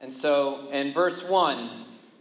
And so in verse 1,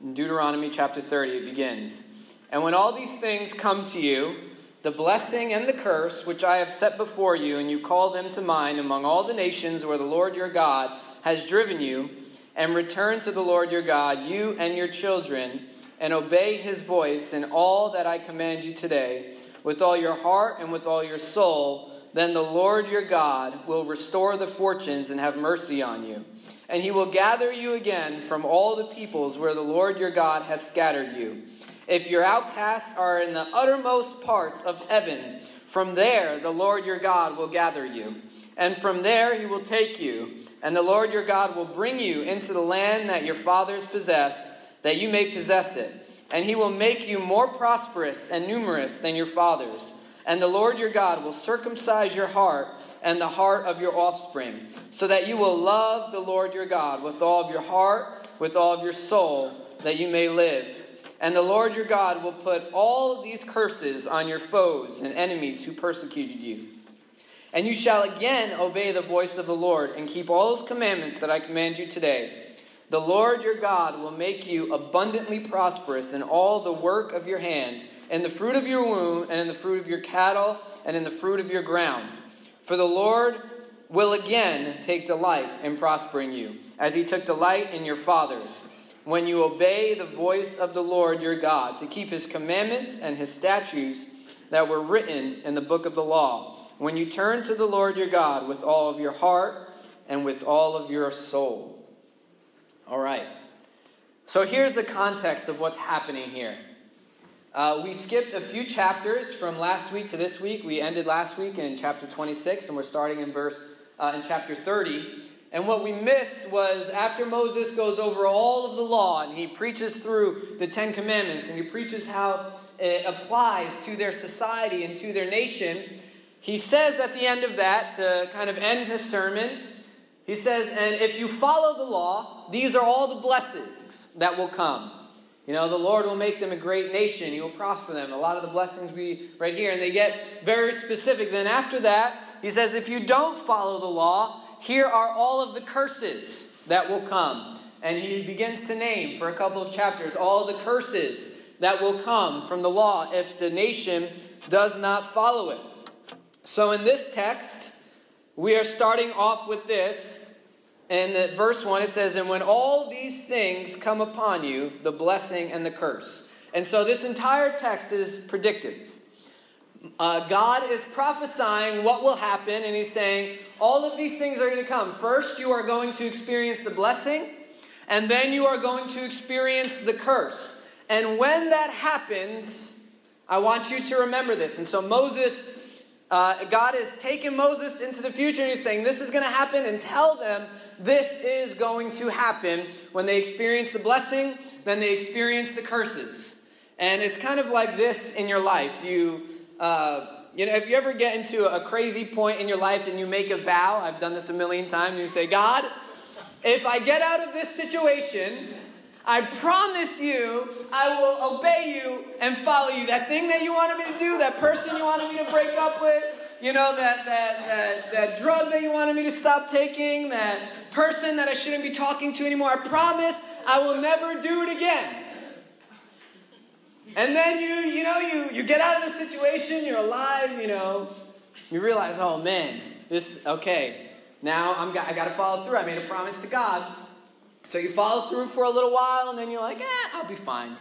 in Deuteronomy chapter 30, it begins And when all these things come to you, the blessing and the curse which I have set before you, and you call them to mind among all the nations where the Lord your God has driven you, and return to the Lord your God, you and your children, and obey his voice in all that I command you today, with all your heart and with all your soul, then the Lord your God will restore the fortunes and have mercy on you. And he will gather you again from all the peoples where the Lord your God has scattered you if your outcasts are in the uttermost parts of heaven, from there the Lord your God will gather you. And from there he will take you. And the Lord your God will bring you into the land that your fathers possessed, that you may possess it. And he will make you more prosperous and numerous than your fathers. And the Lord your God will circumcise your heart and the heart of your offspring, so that you will love the Lord your God with all of your heart, with all of your soul, that you may live. And the Lord your God will put all these curses on your foes and enemies who persecuted you. And you shall again obey the voice of the Lord and keep all his commandments that I command you today. The Lord your God will make you abundantly prosperous in all the work of your hand, in the fruit of your womb, and in the fruit of your cattle, and in the fruit of your ground. For the Lord will again take delight in prospering you, as he took delight in your fathers when you obey the voice of the Lord your God to keep his commandments and his statutes that were written in the book of the law. When you turn to the Lord your God with all of your heart and with all of your soul. All right. So here's the context of what's happening here. Uh, we skipped a few chapters from last week to this week. We ended last week in chapter 26, and we're starting in verse uh, in chapter 30. And what we missed was after Moses goes over all of the law and he preaches through the Ten Commandments and he preaches how it applies to their society and to their nation, he says at the end of that, to kind of end his sermon, he says, And if you follow the law, these are all the blessings that will come. You know, the Lord will make them a great nation. He will prosper them. A lot of the blessings we read here, and they get very specific. Then after that, he says, if you don't follow the law, here are all of the curses that will come. And he begins to name for a couple of chapters all the curses that will come from the law if the nation does not follow it. So in this text, we are starting off with this. In verse 1, it says, And when all these things come upon you, the blessing and the curse. And so this entire text is predictive. Uh, God is prophesying what will happen, and He's saying, all of these things are going to come. First, you are going to experience the blessing, and then you are going to experience the curse. And when that happens, I want you to remember this. And so, Moses, uh, God has taken Moses into the future, and He's saying, This is going to happen, and tell them this is going to happen. When they experience the blessing, then they experience the curses. And it's kind of like this in your life. You. Uh, you know, if you ever get into a crazy point in your life and you make a vow, I've done this a million times, you say, God, if I get out of this situation, I promise you I will obey you and follow you. That thing that you wanted me to do, that person you wanted me to break up with, you know, that, that, that, that drug that you wanted me to stop taking, that person that I shouldn't be talking to anymore, I promise I will never do it again. And then you, you know, you, you get out of the situation, you're alive, you know, you realize, oh man, this, okay, now I'm, I got to follow through. I made a promise to God. So you follow through for a little while, and then you're like, eh, I'll be fine.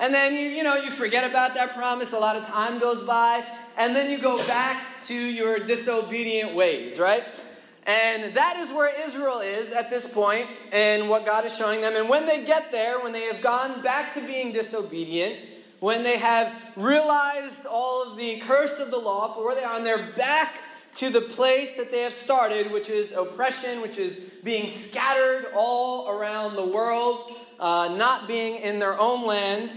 And then you, you know, you forget about that promise. A lot of time goes by, and then you go back to your disobedient ways, right? And that is where Israel is at this point and what God is showing them. And when they get there, when they have gone back to being disobedient, when they have realized all of the curse of the law for where they are, and they're back to the place that they have started, which is oppression, which is being scattered all around the world, uh, not being in their own land,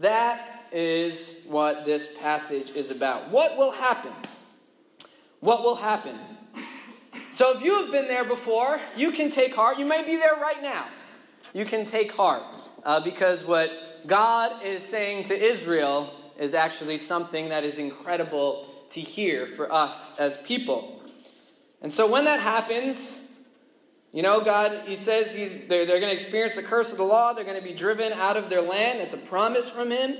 that is what this passage is about. What will happen? What will happen? So if you have been there before, you can take heart. You may be there right now. You can take heart uh, because what God is saying to Israel is actually something that is incredible to hear for us as people. And so when that happens, You know, God, He says he, they're, they're going to experience the curse of the law. They're going to be driven out of their land. It's a promise from Him.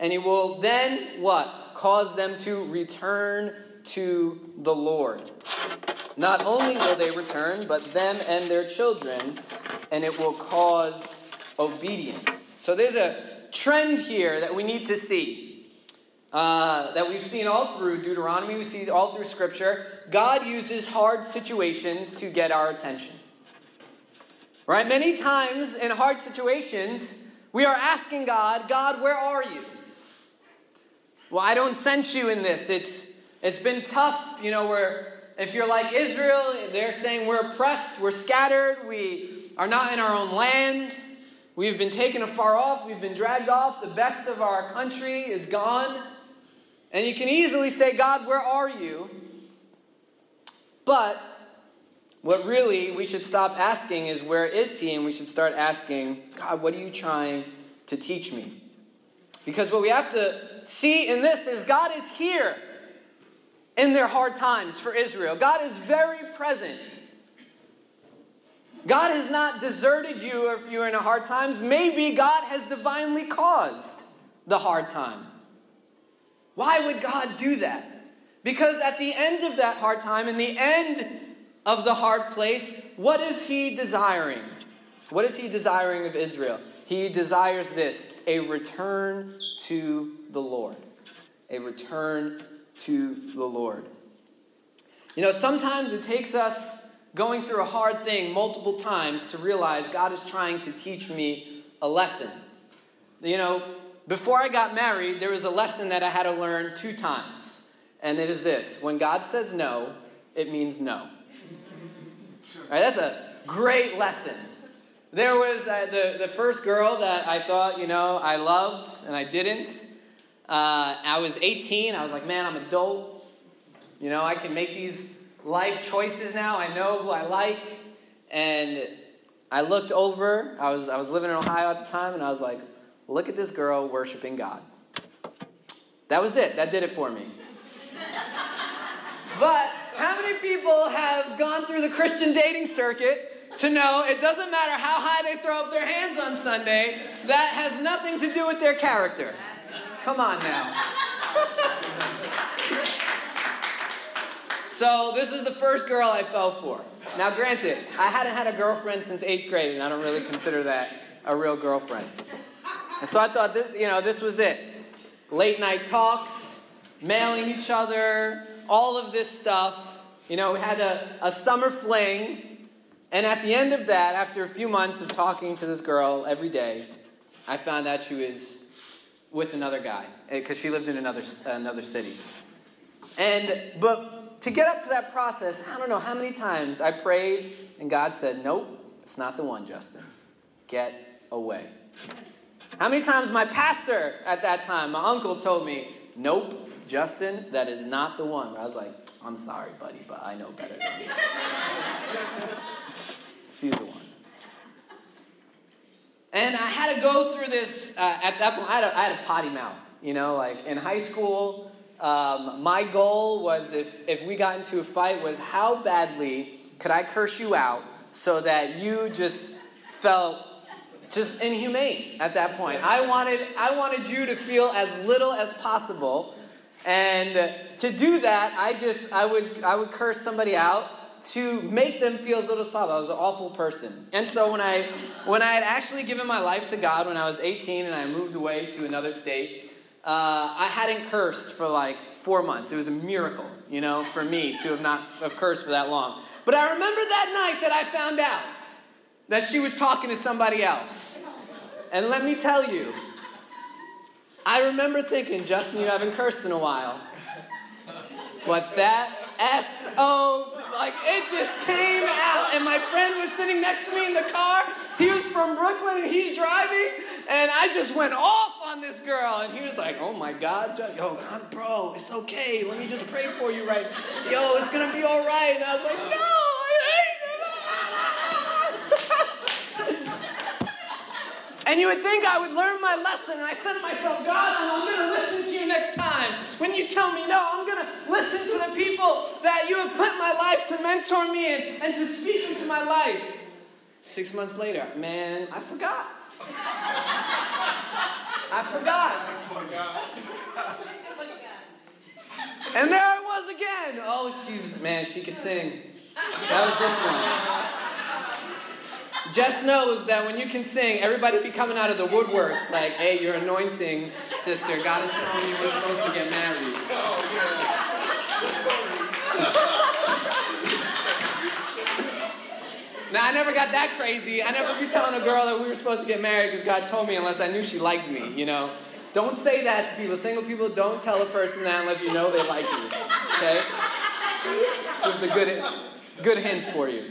And He will then, what? Cause them to return to the Lord. Not only will they return, but them and their children, and it will cause obedience. So there's a trend here that we need to see. Uh, that we've seen all through Deuteronomy, we see all through Scripture. God uses hard situations to get our attention. Right? Many times in hard situations, we are asking God, God, where are you? Well, I don't sense you in this. It's it's been tough, you know, where if you're like Israel, they're saying we're oppressed, we're scattered, we are not in our own land, we've been taken afar off, we've been dragged off, the best of our country is gone. And you can easily say, God, where are you? But what really we should stop asking is, where is he? And we should start asking, God, what are you trying to teach me? Because what we have to see in this is God is here in their hard times for Israel. God is very present. God has not deserted you if you're in a hard times. Maybe God has divinely caused the hard time. Why would God do that? Because at the end of that hard time, in the end of the hard place, what is he desiring? What is he desiring of Israel? He desires this a return to the Lord. A return to the Lord. You know, sometimes it takes us going through a hard thing multiple times to realize God is trying to teach me a lesson. You know, before I got married, there was a lesson that I had to learn two times. And it is this when God says no, it means no. Right? That's a great lesson. There was uh, the, the first girl that I thought, you know, I loved and I didn't. Uh, I was 18. I was like, man, I'm adult. You know, I can make these life choices now. I know who I like. And I looked over. I was, I was living in Ohio at the time, and I was like, look at this girl worshiping God. That was it. That did it for me. but how many people have gone through the Christian dating circuit to know it doesn't matter how high they throw up their hands on Sunday, that has nothing to do with their character? Come on now. so, this was the first girl I fell for. Now, granted, I hadn't had a girlfriend since eighth grade, and I don't really consider that a real girlfriend. And so I thought, this, you know, this was it. Late night talks, mailing each other, all of this stuff. You know, we had a, a summer fling. And at the end of that, after a few months of talking to this girl every day, I found out she was with another guy eh, because she lived in another, another city. And, but to get up to that process, I don't know how many times I prayed and God said, Nope, it's not the one, Justin. Get away. How many times my pastor at that time, my uncle, told me, Nope, Justin, that is not the one. I was like, I'm sorry, buddy, but I know better than you. She's the one. And I had to go through this, uh, at that point, I had, a, I had a potty mouth. You know, like in high school, um, my goal was if, if we got into a fight was how badly could I curse you out so that you just felt just inhumane at that point. I wanted, I wanted you to feel as little as possible. And to do that, I just, I would, I would curse somebody out to make them feel as little as possible. I was an awful person. And so when I, when I had actually given my life to God when I was 18 and I moved away to another state, uh, I hadn't cursed for like four months. It was a miracle, you know, for me to have not have cursed for that long. But I remember that night that I found out that she was talking to somebody else. And let me tell you, I remember thinking, Justin, you haven't cursed in a while. But that S O, like it just came out. And my friend was sitting next to me in the car. He was from Brooklyn and he's driving. And I just went off on this girl. And he was like, oh my God, yo, bro, it's okay. Let me just pray for you, right? Yo, it's gonna be all right. And I was like, no, I hate it. And you would think I would learn my lesson, and I said to myself, God, I'm going to listen to you next time. When you tell me no, I'm going to listen to the people that you have put my life to mentor me and, and to speak into my life. Six months later, man, I forgot. I forgot. And there I was again. Oh, she's, man, she can sing. That was this one. Just knows that when you can sing, everybody be coming out of the woodworks like, hey, you're anointing, sister. God is telling you we're supposed to get married. Now, I never got that crazy. I never be telling a girl that we were supposed to get married because God told me unless I knew she liked me, you know? Don't say that to people. Single people, don't tell a person that unless you know they like you. Okay? Just a good, good hint for you.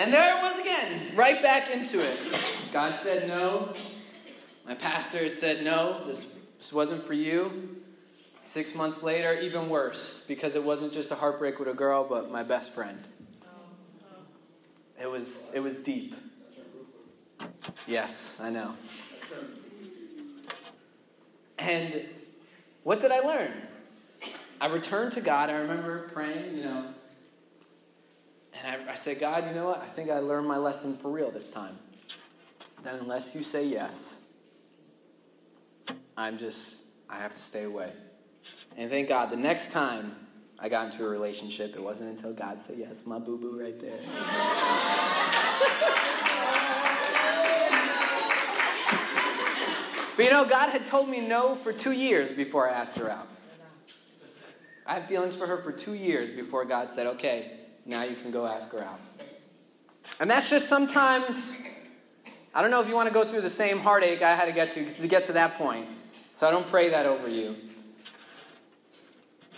And there it was again, right back into it. God said no. My pastor said no, this, this wasn't for you. Six months later, even worse, because it wasn't just a heartbreak with a girl, but my best friend. It was, it was deep. Yes, I know. And what did I learn? I returned to God. I remember praying, you know, and I, I said, God, you know what? I think I learned my lesson for real this time. That unless you say yes, I'm just, I have to stay away. And thank God, the next time I got into a relationship, it wasn't until God said yes, my boo boo right there. But you know, God had told me no for two years before I asked her out. I had feelings for her for two years before God said, okay, now you can go ask her out. And that's just sometimes, I don't know if you want to go through the same heartache I had to get to to get to that point. So I don't pray that over you.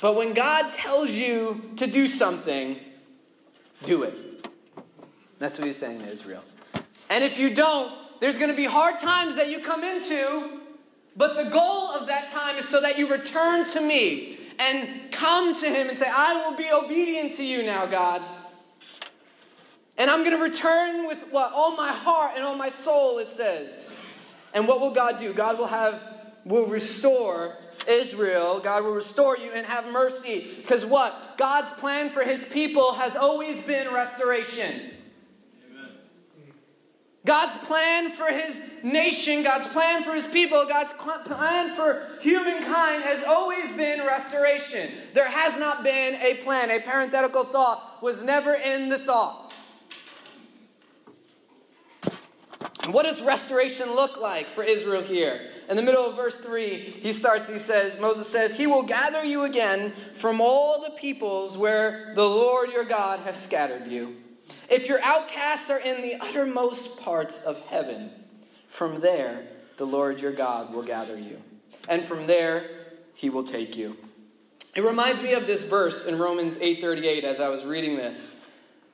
But when God tells you to do something, do it. That's what he's saying to Israel. And if you don't, there's going to be hard times that you come into, but the goal of that time is so that you return to me and come to him and say, I will be obedient to you now, God. And I'm going to return with what? All my heart and all my soul, it says. And what will God do? God will have, will restore Israel. God will restore you and have mercy. Because what? God's plan for his people has always been restoration. God's plan for his nation, God's plan for his people, God's plan for humankind has always been restoration. There has not been a plan. A parenthetical thought was never in the thought. And what does restoration look like for Israel here? In the middle of verse 3, he starts, he says, Moses says, He will gather you again from all the peoples where the Lord your God has scattered you. If your outcasts are in the uttermost parts of heaven, from there the Lord your God will gather you. And from there he will take you. It reminds me of this verse in Romans 8:38 as I was reading this.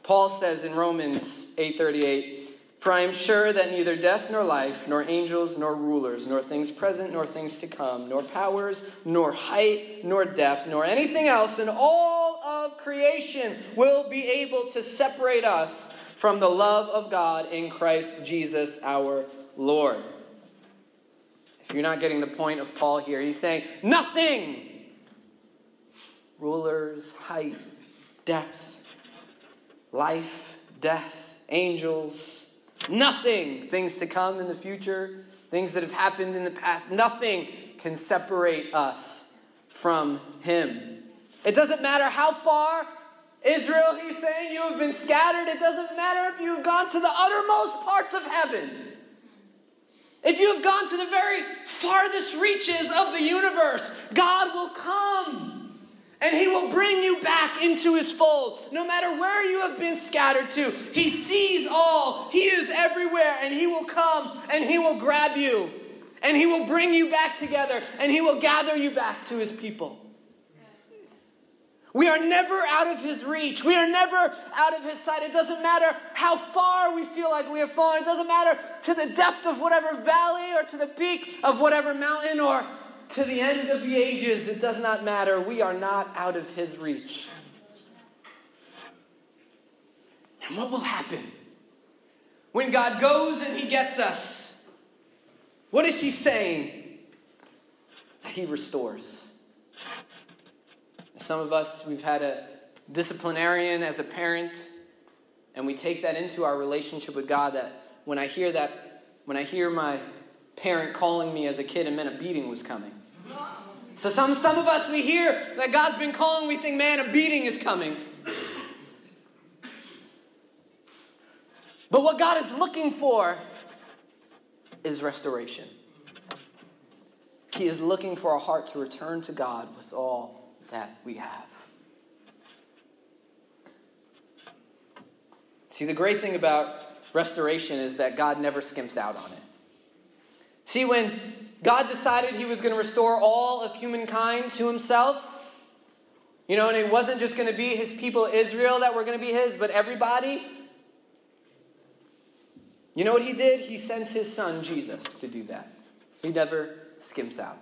Paul says in Romans 8:38, for I am sure that neither death nor life, nor angels nor rulers, nor things present nor things to come, nor powers, nor height, nor depth, nor anything else in all of creation will be able to separate us from the love of God in Christ Jesus our Lord. If you're not getting the point of Paul here, he's saying, nothing! Rulers, height, depth, life, death, angels, Nothing, things to come in the future, things that have happened in the past, nothing can separate us from Him. It doesn't matter how far Israel, he's saying, you have been scattered. It doesn't matter if you've gone to the uttermost parts of heaven. If you have gone to the very farthest reaches of the universe, God will come and he will bring you back into his fold. No matter where you have been scattered to, he sees all. He is everywhere, and he will come and he will grab you. And he will bring you back together, and he will gather you back to his people. We are never out of his reach. We are never out of his sight. It doesn't matter how far we feel like we have fallen. It doesn't matter to the depth of whatever valley or to the peak of whatever mountain or to the end of the ages, it does not matter. We are not out of his reach. And what will happen when God goes and he gets us? What is he saying? That he restores. Some of us, we've had a disciplinarian as a parent. and we take that into our relationship with God that when I hear that, when I hear my parent calling me as a kid, it meant a beating was coming. So some, some of us, we hear that God's been calling, we think, man, a beating is coming. But what God is looking for is restoration. He is looking for a heart to return to God with all that we have. See, the great thing about restoration is that God never skimps out on it. See, when God decided he was going to restore all of humankind to himself, you know, and it wasn't just going to be his people Israel that were going to be his, but everybody. You know what he did? He sent his son Jesus to do that. He never skimps out.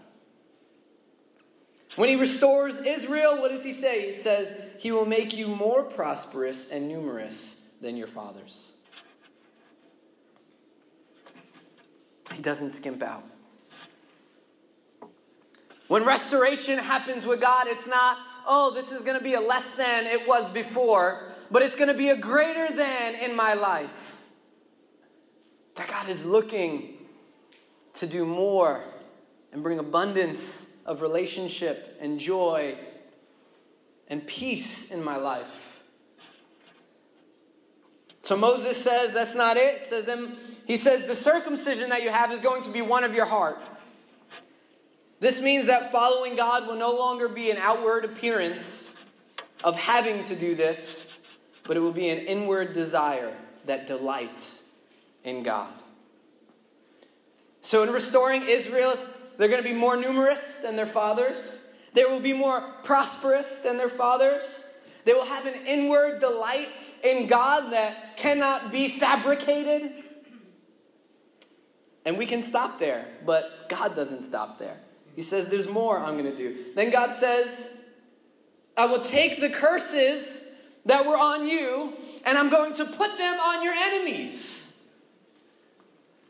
When he restores Israel, what does he say? He says, He will make you more prosperous and numerous than your fathers. He doesn't skimp out. When restoration happens with God, it's not, oh, this is going to be a less than it was before, but it's going to be a greater than in my life. That God is looking to do more and bring abundance of relationship and joy and peace in my life. So Moses says that's not it. Says them, he says the circumcision that you have is going to be one of your heart. This means that following God will no longer be an outward appearance of having to do this, but it will be an inward desire that delights in God. So, in restoring Israel, they're going to be more numerous than their fathers. They will be more prosperous than their fathers. They will have an inward delight in God that cannot be fabricated. And we can stop there, but God doesn't stop there. He says, There's more I'm going to do. Then God says, I will take the curses that were on you and I'm going to put them on your enemies.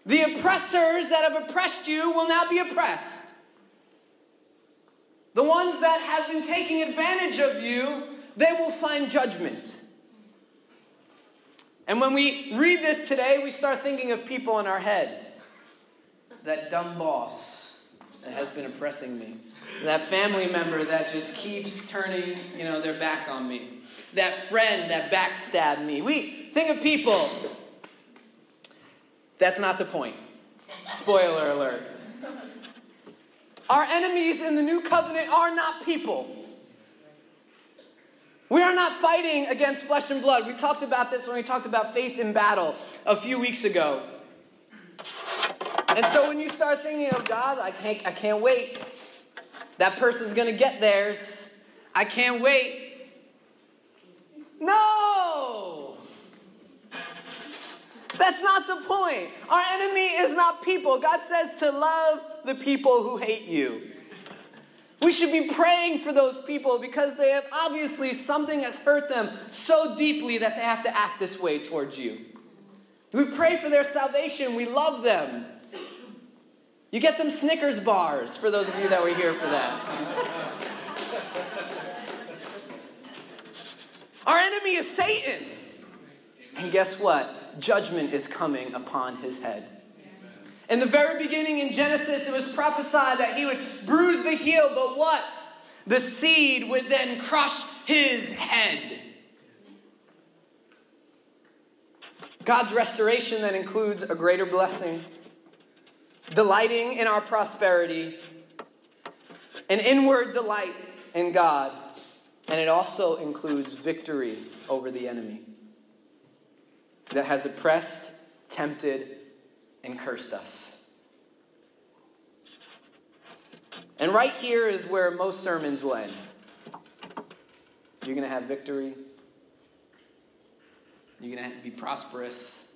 The oppressors that have oppressed you will now be oppressed. The ones that have been taking advantage of you, they will find judgment. And when we read this today, we start thinking of people in our head. That dumb boss that has been oppressing me. That family member that just keeps turning, you know, their back on me. That friend that backstabbed me. We think of people that's not the point. Spoiler alert. Our enemies in the new covenant are not people. We are not fighting against flesh and blood. We talked about this when we talked about faith in battle a few weeks ago. And so when you start thinking of God, I can't, I can't wait. That person's going to get theirs. I can't wait. No! That's not the point. Our enemy is not people. God says to love the people who hate you. We should be praying for those people because they have obviously something has hurt them so deeply that they have to act this way towards you. We pray for their salvation. We love them. You get them Snickers bars for those of you that were here for that. Our enemy is Satan. And guess what? Judgment is coming upon his head. In the very beginning in Genesis, it was prophesied that he would bruise the heel, but what? The seed would then crush his head. God's restoration then includes a greater blessing, delighting in our prosperity, an inward delight in God, and it also includes victory over the enemy that has oppressed, tempted, and cursed us. And right here is where most sermons will end. You're going to have victory. You're going to be prosperous.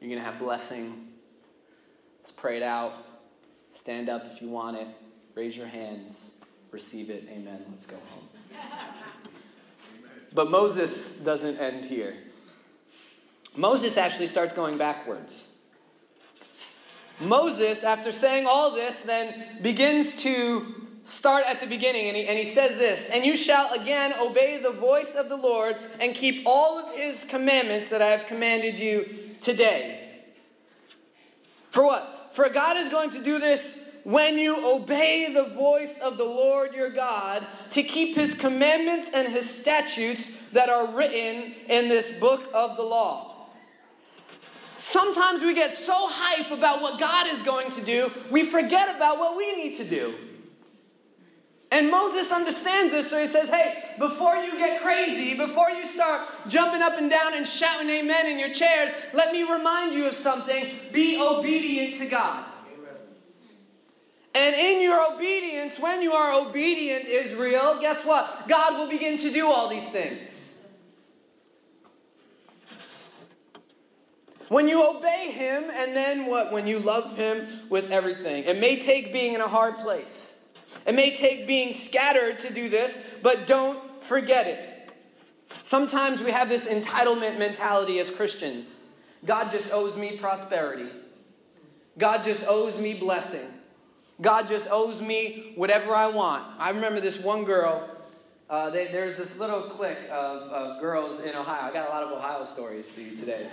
You're going to have blessing. Let's pray it out. Stand up if you want it. Raise your hands. Receive it. Amen. Let's go home. But Moses doesn't end here. Moses actually starts going backwards. Moses, after saying all this, then begins to start at the beginning, and he, and he says this And you shall again obey the voice of the Lord and keep all of his commandments that I have commanded you today. For what? For God is going to do this when you obey the voice of the Lord your God to keep his commandments and his statutes that are written in this book of the law. Sometimes we get so hype about what God is going to do, we forget about what we need to do. And Moses understands this, so he says, Hey, before you get crazy, before you start jumping up and down and shouting amen in your chairs, let me remind you of something. Be obedient to God. And in your obedience, when you are obedient, Israel, guess what? God will begin to do all these things. When you obey Him, and then what? When you love Him with everything. It may take being in a hard place. It may take being scattered to do this, but don't forget it. Sometimes we have this entitlement mentality as Christians. God just owes me prosperity. God just owes me blessing. God just owes me whatever I want. I remember this one girl. Uh, they, there's this little clique of, of girls in Ohio. I got a lot of Ohio stories for you today.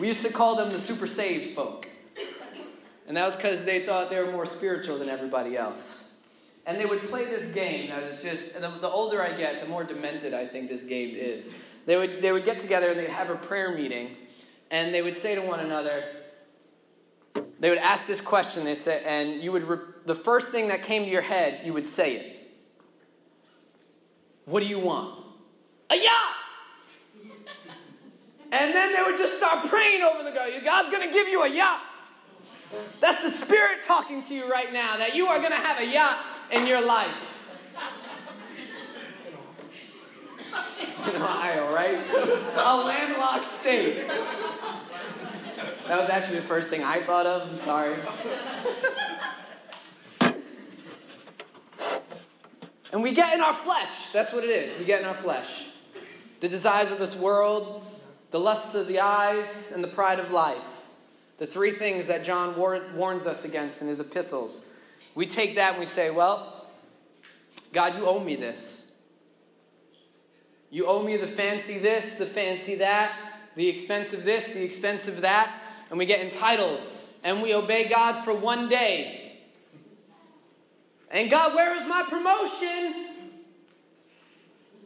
We used to call them the super saved folk. And that was because they thought they were more spiritual than everybody else. And they would play this game that is just, the, the older I get, the more demented I think this game is. They would, they would get together and they'd have a prayer meeting, and they would say to one another, they would ask this question, they said, and you would, re- the first thing that came to your head, you would say it. What do you want? A yacht! And then they would just start praying over the guy. God's going to give you a yacht. That's the Spirit talking to you right now, that you are going to have a yacht in your life. In Ohio, right? A landlocked state. That was actually the first thing I thought of. I'm sorry. And we get in our flesh. That's what it is. We get in our flesh. The desires of this world, the lust of the eyes, and the pride of life. The three things that John war- warns us against in his epistles. We take that and we say, well, God, you owe me this. You owe me the fancy this, the fancy that, the expensive this, the expensive that. And we get entitled and we obey God for one day. And God, where is my promotion?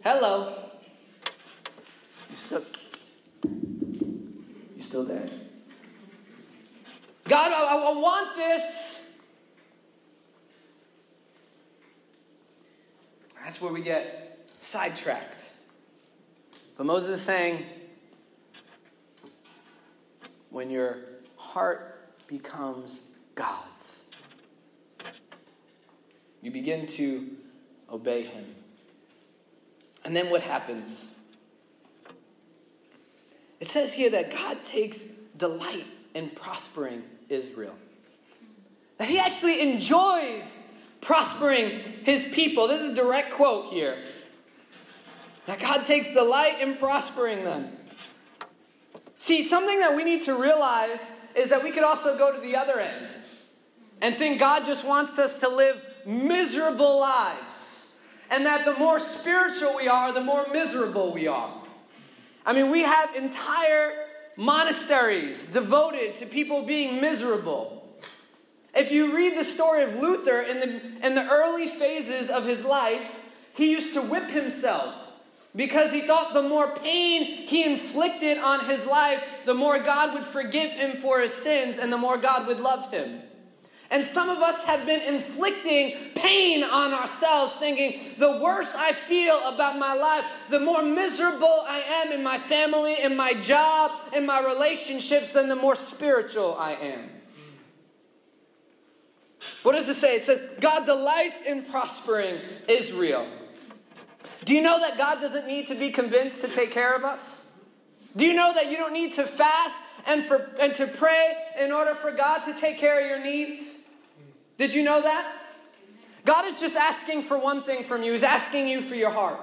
Hello. You still You still there? God, I, I want this. That's where we get sidetracked. But Moses is saying, when your heart becomes God's, you begin to obey Him. And then what happens? It says here that God takes delight in prospering Israel. That he actually enjoys prospering his people. This is a direct quote here. That God takes delight in prospering them. See, something that we need to realize is that we could also go to the other end and think God just wants us to live miserable lives. And that the more spiritual we are, the more miserable we are. I mean, we have entire monasteries devoted to people being miserable. If you read the story of Luther in the, in the early phases of his life, he used to whip himself because he thought the more pain he inflicted on his life, the more God would forgive him for his sins and the more God would love him. And some of us have been inflicting pain on ourselves, thinking the worse I feel about my life, the more miserable I am in my family, in my job, in my relationships, then the more spiritual I am. What does it say? It says, God delights in prospering Israel. Do you know that God doesn't need to be convinced to take care of us? Do you know that you don't need to fast and, for, and to pray in order for God to take care of your needs? Did you know that? God is just asking for one thing from you. He's asking you for your heart.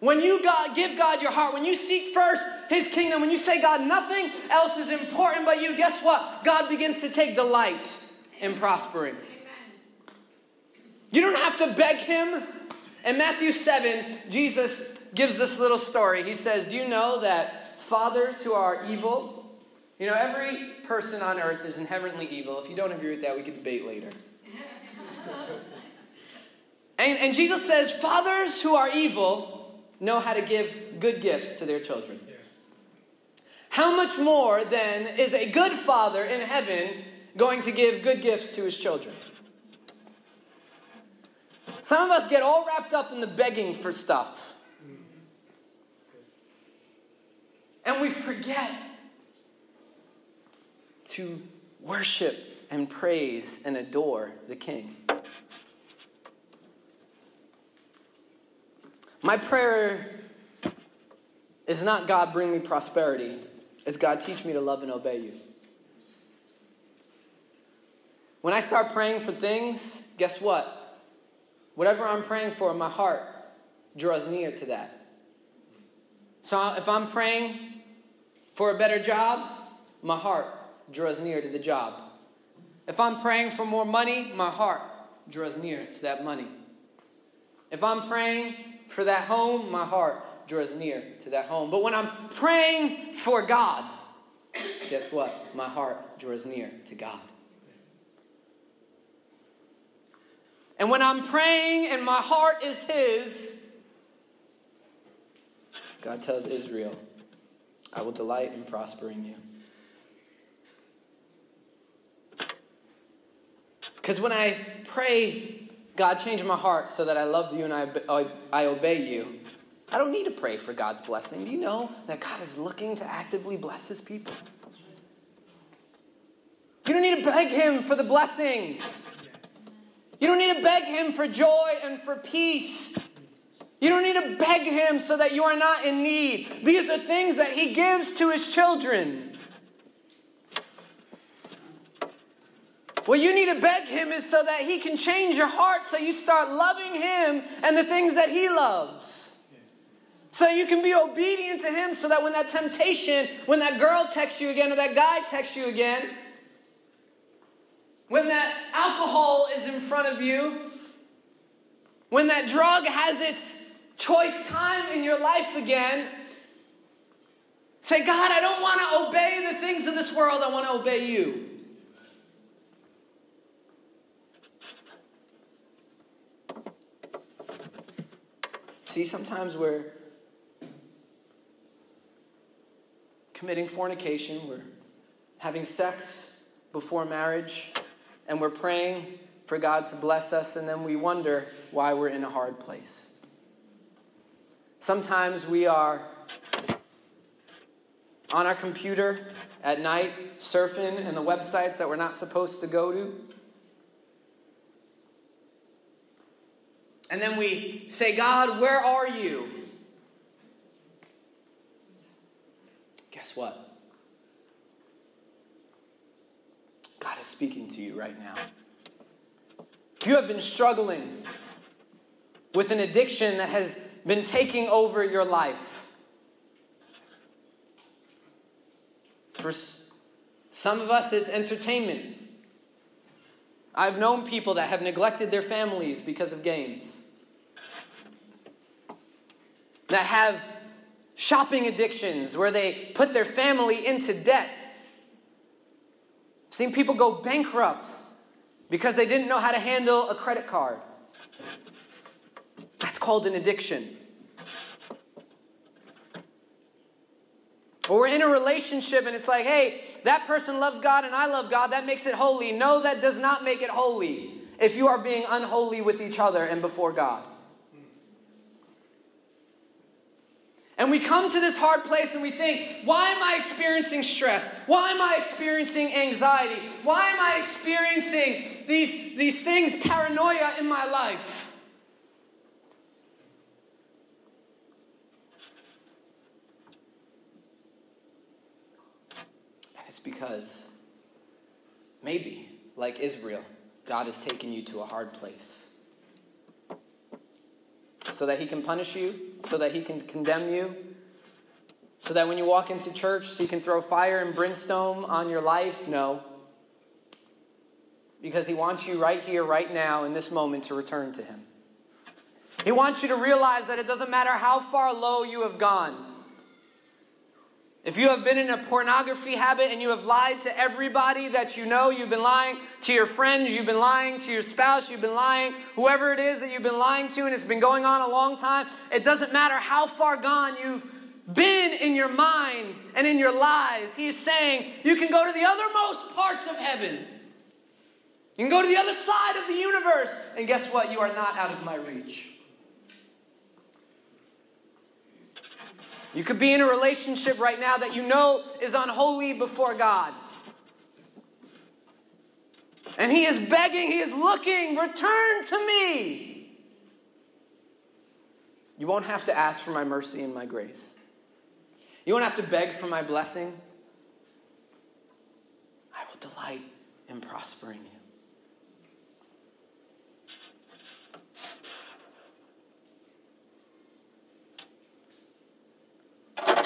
When you God, give God your heart, when you seek first His kingdom, when you say, God, nothing else is important but you, guess what? God begins to take delight in prospering. You don't have to beg him. In Matthew 7, Jesus gives this little story. He says, Do you know that fathers who are evil, you know, every person on earth is inherently evil. If you don't agree with that, we could debate later. and, and Jesus says, Fathers who are evil know how to give good gifts to their children. How much more, then, is a good father in heaven going to give good gifts to his children? Some of us get all wrapped up in the begging for stuff. Mm-hmm. And we forget to worship and praise and adore the King. My prayer is not God bring me prosperity, it's God teach me to love and obey you. When I start praying for things, guess what? Whatever I'm praying for, my heart draws near to that. So if I'm praying for a better job, my heart draws near to the job. If I'm praying for more money, my heart draws near to that money. If I'm praying for that home, my heart draws near to that home. But when I'm praying for God, guess what? My heart draws near to God. And when I'm praying and my heart is His, God tells Israel, I will delight in prospering you. Because when I pray, God, change my heart so that I love you and I, I, I obey you, I don't need to pray for God's blessing. Do you know that God is looking to actively bless his people? You don't need to beg him for the blessings. You don't need to beg him for joy and for peace. You don't need to beg him so that you are not in need. These are things that he gives to his children. What you need to beg him is so that he can change your heart so you start loving him and the things that he loves. So you can be obedient to him so that when that temptation, when that girl texts you again or that guy texts you again, when that alcohol is in front of you, when that drug has its choice time in your life again, say, God, I don't want to obey the things of this world, I want to obey you. See, sometimes we're committing fornication, we're having sex before marriage, and we're praying for God to bless us, and then we wonder why we're in a hard place. Sometimes we are on our computer at night surfing in the websites that we're not supposed to go to. And then we say, God, where are you? Guess what? God is speaking to you right now. You have been struggling with an addiction that has been taking over your life. For some of us, it's entertainment. I've known people that have neglected their families because of games that have shopping addictions where they put their family into debt. Seen people go bankrupt because they didn't know how to handle a credit card. That's called an addiction. Or we're in a relationship and it's like, hey, that person loves God and I love God. That makes it holy. No, that does not make it holy if you are being unholy with each other and before God. And we come to this hard place and we think, why am I experiencing stress? Why am I experiencing anxiety? Why am I experiencing these, these things, paranoia in my life? Because maybe, like Israel, God has taken you to a hard place so that he can punish you, so that he can condemn you, so that when you walk into church, he can throw fire and brimstone on your life? No. because He wants you right here, right now, in this moment to return to Him. He wants you to realize that it doesn't matter how far low you have gone. If you have been in a pornography habit and you have lied to everybody that you know, you've been lying to your friends, you've been lying to your spouse, you've been lying, whoever it is that you've been lying to, and it's been going on a long time, it doesn't matter how far gone you've been in your mind and in your lies. He's saying you can go to the othermost parts of heaven. You can go to the other side of the universe, and guess what? You are not out of my reach. You could be in a relationship right now that you know is unholy before God. And He is begging, He is looking, return to me. You won't have to ask for my mercy and my grace. You won't have to beg for my blessing. I will delight in prospering you.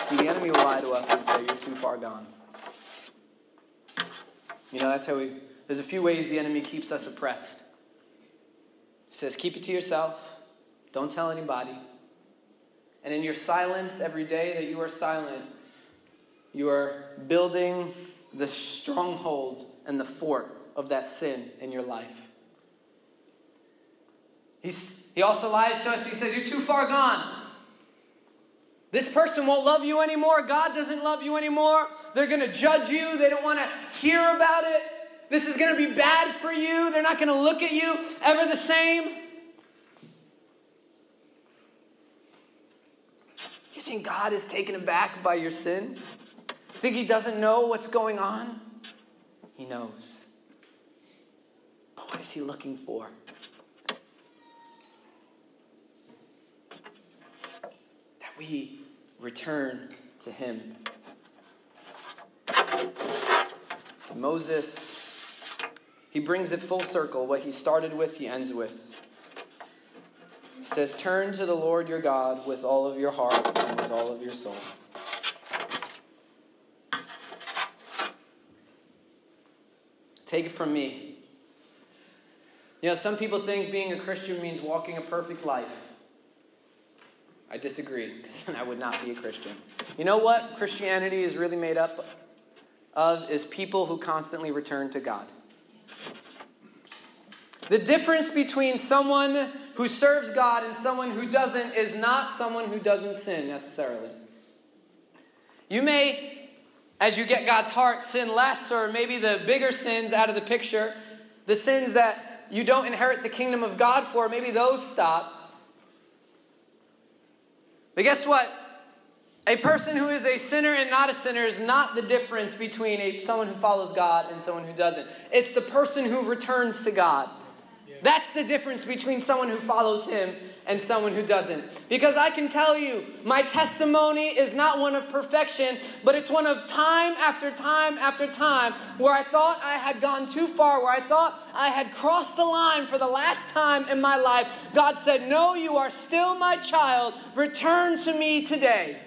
See, the enemy will lie to us and say, You're too far gone. You know, that's how we, there's a few ways the enemy keeps us oppressed. He says, Keep it to yourself, don't tell anybody. And in your silence, every day that you are silent, you are building the stronghold and the fort of that sin in your life. He's, he also lies to us. He says, You're too far gone. This person won't love you anymore. God doesn't love you anymore. They're going to judge you. They don't want to hear about it. This is going to be bad for you. They're not going to look at you ever the same. You think God is taken aback by your sin? Think He doesn't know what's going on? He knows. But what is He looking for? That we return to him. So Moses, he brings it full circle. What he started with, he ends with. He says, Turn to the Lord your God with all of your heart and with all of your soul. Take it from me. You know, some people think being a Christian means walking a perfect life. I disagree, because then I would not be a Christian. You know what Christianity is really made up of? Is people who constantly return to God. The difference between someone who serves God and someone who doesn't is not someone who doesn't sin necessarily. You may, as you get God's heart, sin less, or maybe the bigger sins out of the picture, the sins that you don't inherit the kingdom of God for, maybe those stop. But guess what? A person who is a sinner and not a sinner is not the difference between a, someone who follows God and someone who doesn't. It's the person who returns to God. That's the difference between someone who follows him and someone who doesn't. Because I can tell you, my testimony is not one of perfection, but it's one of time after time after time where I thought I had gone too far, where I thought I had crossed the line for the last time in my life. God said, No, you are still my child. Return to me today.